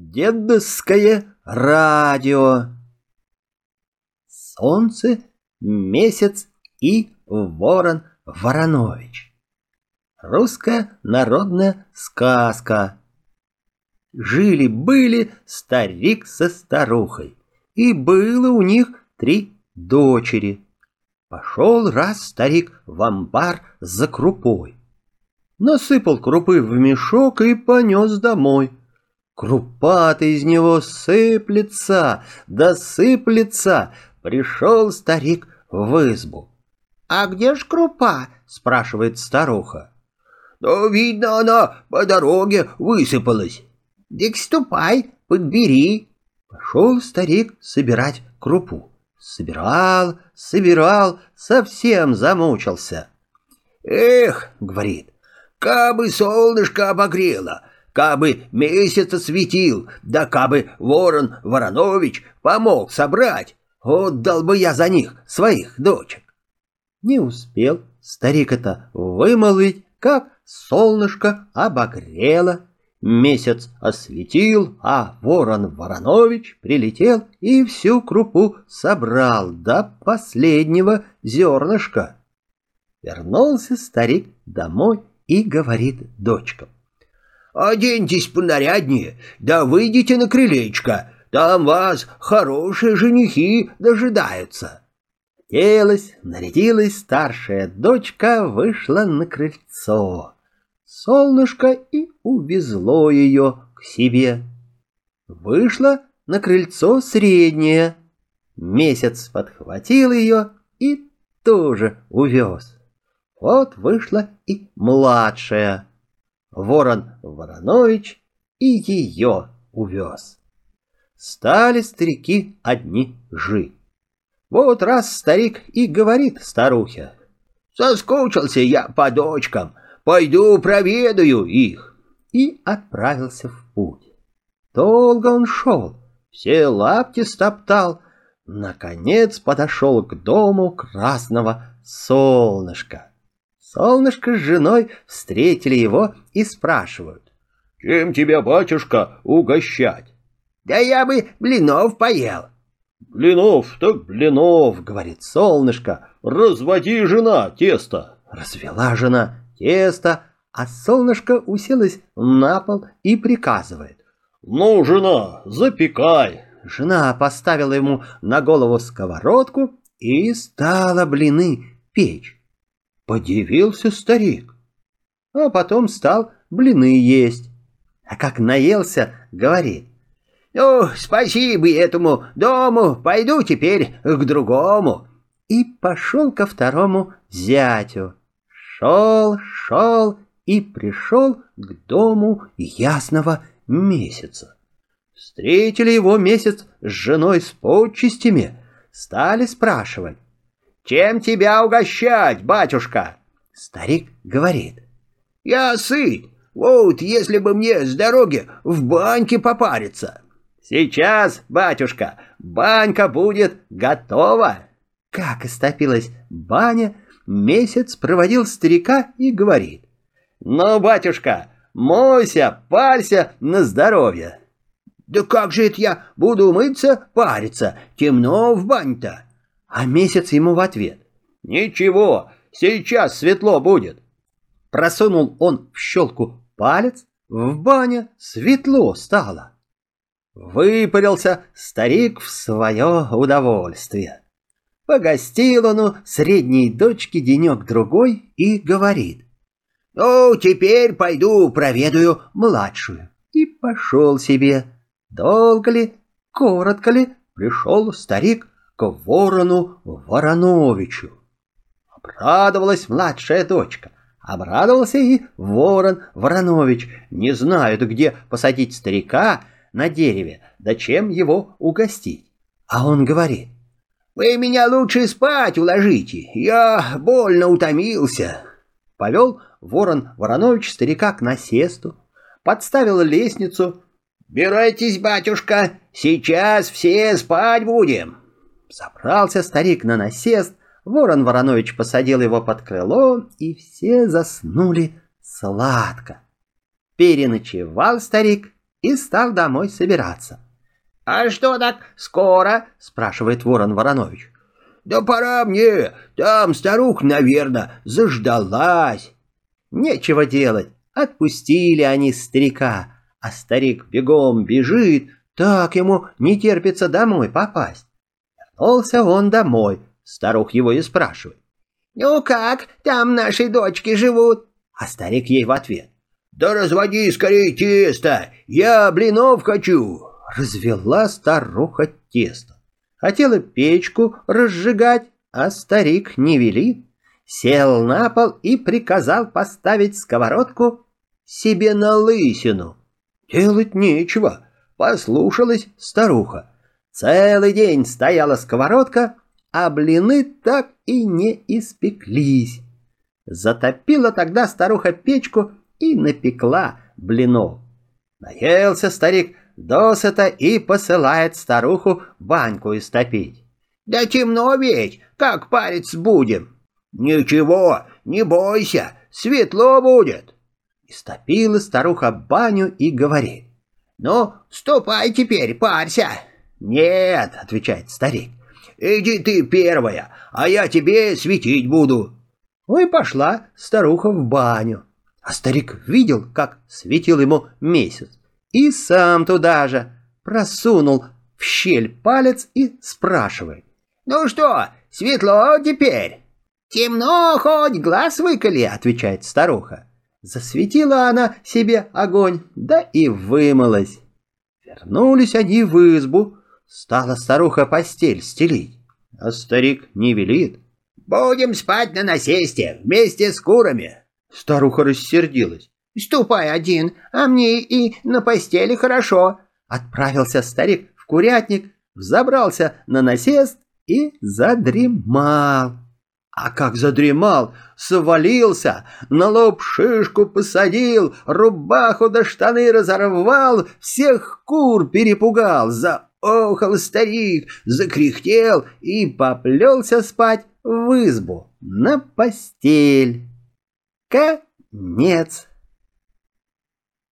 Дедовское радио. Солнце, месяц и ворон Воронович. Русская народная сказка. Жили-были старик со старухой, и было у них три дочери. Пошел раз старик в амбар за крупой. Насыпал крупы в мешок и понес домой. Крупа-то из него сыплется, да сыплется. Пришел старик в избу. «А где ж крупа?» — спрашивает старуха. «Да, видно, она по дороге высыпалась». «Дик ступай, подбери». Пошел старик собирать крупу. Собирал, собирал, совсем замучился. «Эх, — говорит, — кабы солнышко обогрело, кабы месяц осветил, да кабы ворон Воронович помог собрать, отдал бы я за них своих дочек. Не успел старик это вымолвить, как солнышко обогрело, месяц осветил, а ворон Воронович прилетел и всю крупу собрал до последнего зернышка. Вернулся старик домой и говорит дочкам. Оденьтесь понаряднее, да выйдите на крылечко, там вас хорошие женихи дожидаются. Оделась, нарядилась старшая дочка, вышла на крыльцо. Солнышко и увезло ее к себе. Вышла на крыльцо средняя. Месяц подхватил ее и тоже увез. Вот вышла и младшая. Ворон Воронович и ее увез. Стали старики одни жить. Вот раз старик и говорит старухе. «Соскучился я по дочкам, пойду проведаю их». И отправился в путь. Долго он шел, все лапти стоптал, наконец подошел к дому красного солнышка. Солнышко с женой встретили его и спрашивают. «Чем тебя, батюшка, угощать?» «Да я бы блинов поел». «Блинов, так блинов», — говорит солнышко. «Разводи, жена, тесто». Развела жена тесто, а солнышко уселось на пол и приказывает. «Ну, жена, запекай». Жена поставила ему на голову сковородку и стала блины печь. Подивился старик, а потом стал блины есть. А как наелся, говорит. «Ну, спасибо этому дому, пойду теперь к другому». И пошел ко второму зятю. Шел, шел и пришел к дому ясного месяца. Встретили его месяц с женой с почестями, стали спрашивать. Чем тебя угощать, батюшка? Старик говорит. Я сыт. Вот, если бы мне с дороги в баньке попариться. Сейчас, батюшка, банька будет готова. Как истопилась баня, месяц проводил старика и говорит. Ну, батюшка, мойся, парься на здоровье. Да как же это я буду мыться, париться? Темно в бань-то. А месяц ему в ответ. «Ничего, сейчас светло будет». Просунул он в щелку палец, в бане светло стало. Выпарился старик в свое удовольствие. Погостил он у средней дочки денек-другой и говорит. «Ну, теперь пойду проведаю младшую». И пошел себе. Долго ли, коротко ли, пришел старик к ворону Вороновичу. Обрадовалась младшая дочка. Обрадовался и ворон Воронович. Не знают, где посадить старика на дереве, да чем его угостить. А он говорит. «Вы меня лучше спать уложите, я больно утомился». Повел ворон Воронович старика к насесту, подставил лестницу. «Бирайтесь, батюшка, сейчас все спать будем». Собрался старик на насест, ворон Воронович посадил его под крыло, и все заснули сладко. Переночевал старик и стал домой собираться. «А что так скоро?» — спрашивает ворон Воронович. «Да пора мне, там старуха, наверное, заждалась». Нечего делать, отпустили они старика, а старик бегом бежит, так ему не терпится домой попасть. Вернулся он домой, старух его и спрашивает. «Ну как, там наши дочки живут?» А старик ей в ответ. «Да разводи скорее тесто, я блинов хочу!» Развела старуха тесто. Хотела печку разжигать, а старик не велит. Сел на пол и приказал поставить сковородку себе на лысину. Делать нечего, послушалась старуха. Целый день стояла сковородка, а блины так и не испеклись. Затопила тогда старуха печку и напекла блинов. Наелся старик досыта и посылает старуху баньку истопить. «Да темно ведь, как париться будем?» «Ничего, не бойся, светло будет!» Истопила старуха баню и говорит. «Ну, ступай теперь, парься!» «Нет», — отвечает старик. «Иди ты первая, а я тебе светить буду». Ну и пошла старуха в баню. А старик видел, как светил ему месяц, и сам туда же просунул в щель палец и спрашивает. «Ну что, светло теперь?» «Темно хоть, глаз выколи», — отвечает старуха. Засветила она себе огонь, да и вымылась. Вернулись они в избу, стала старуха постель стелить, а старик не велит. «Будем спать на насесте вместе с курами!» Старуха рассердилась. «Ступай один, а мне и на постели хорошо!» Отправился старик в курятник, взобрался на насест и задремал. А как задремал, свалился, на лоб шишку посадил, рубаху до штаны разорвал, всех кур перепугал, заохал старик, закряхтел и поплелся спать в избу на постель. Конец.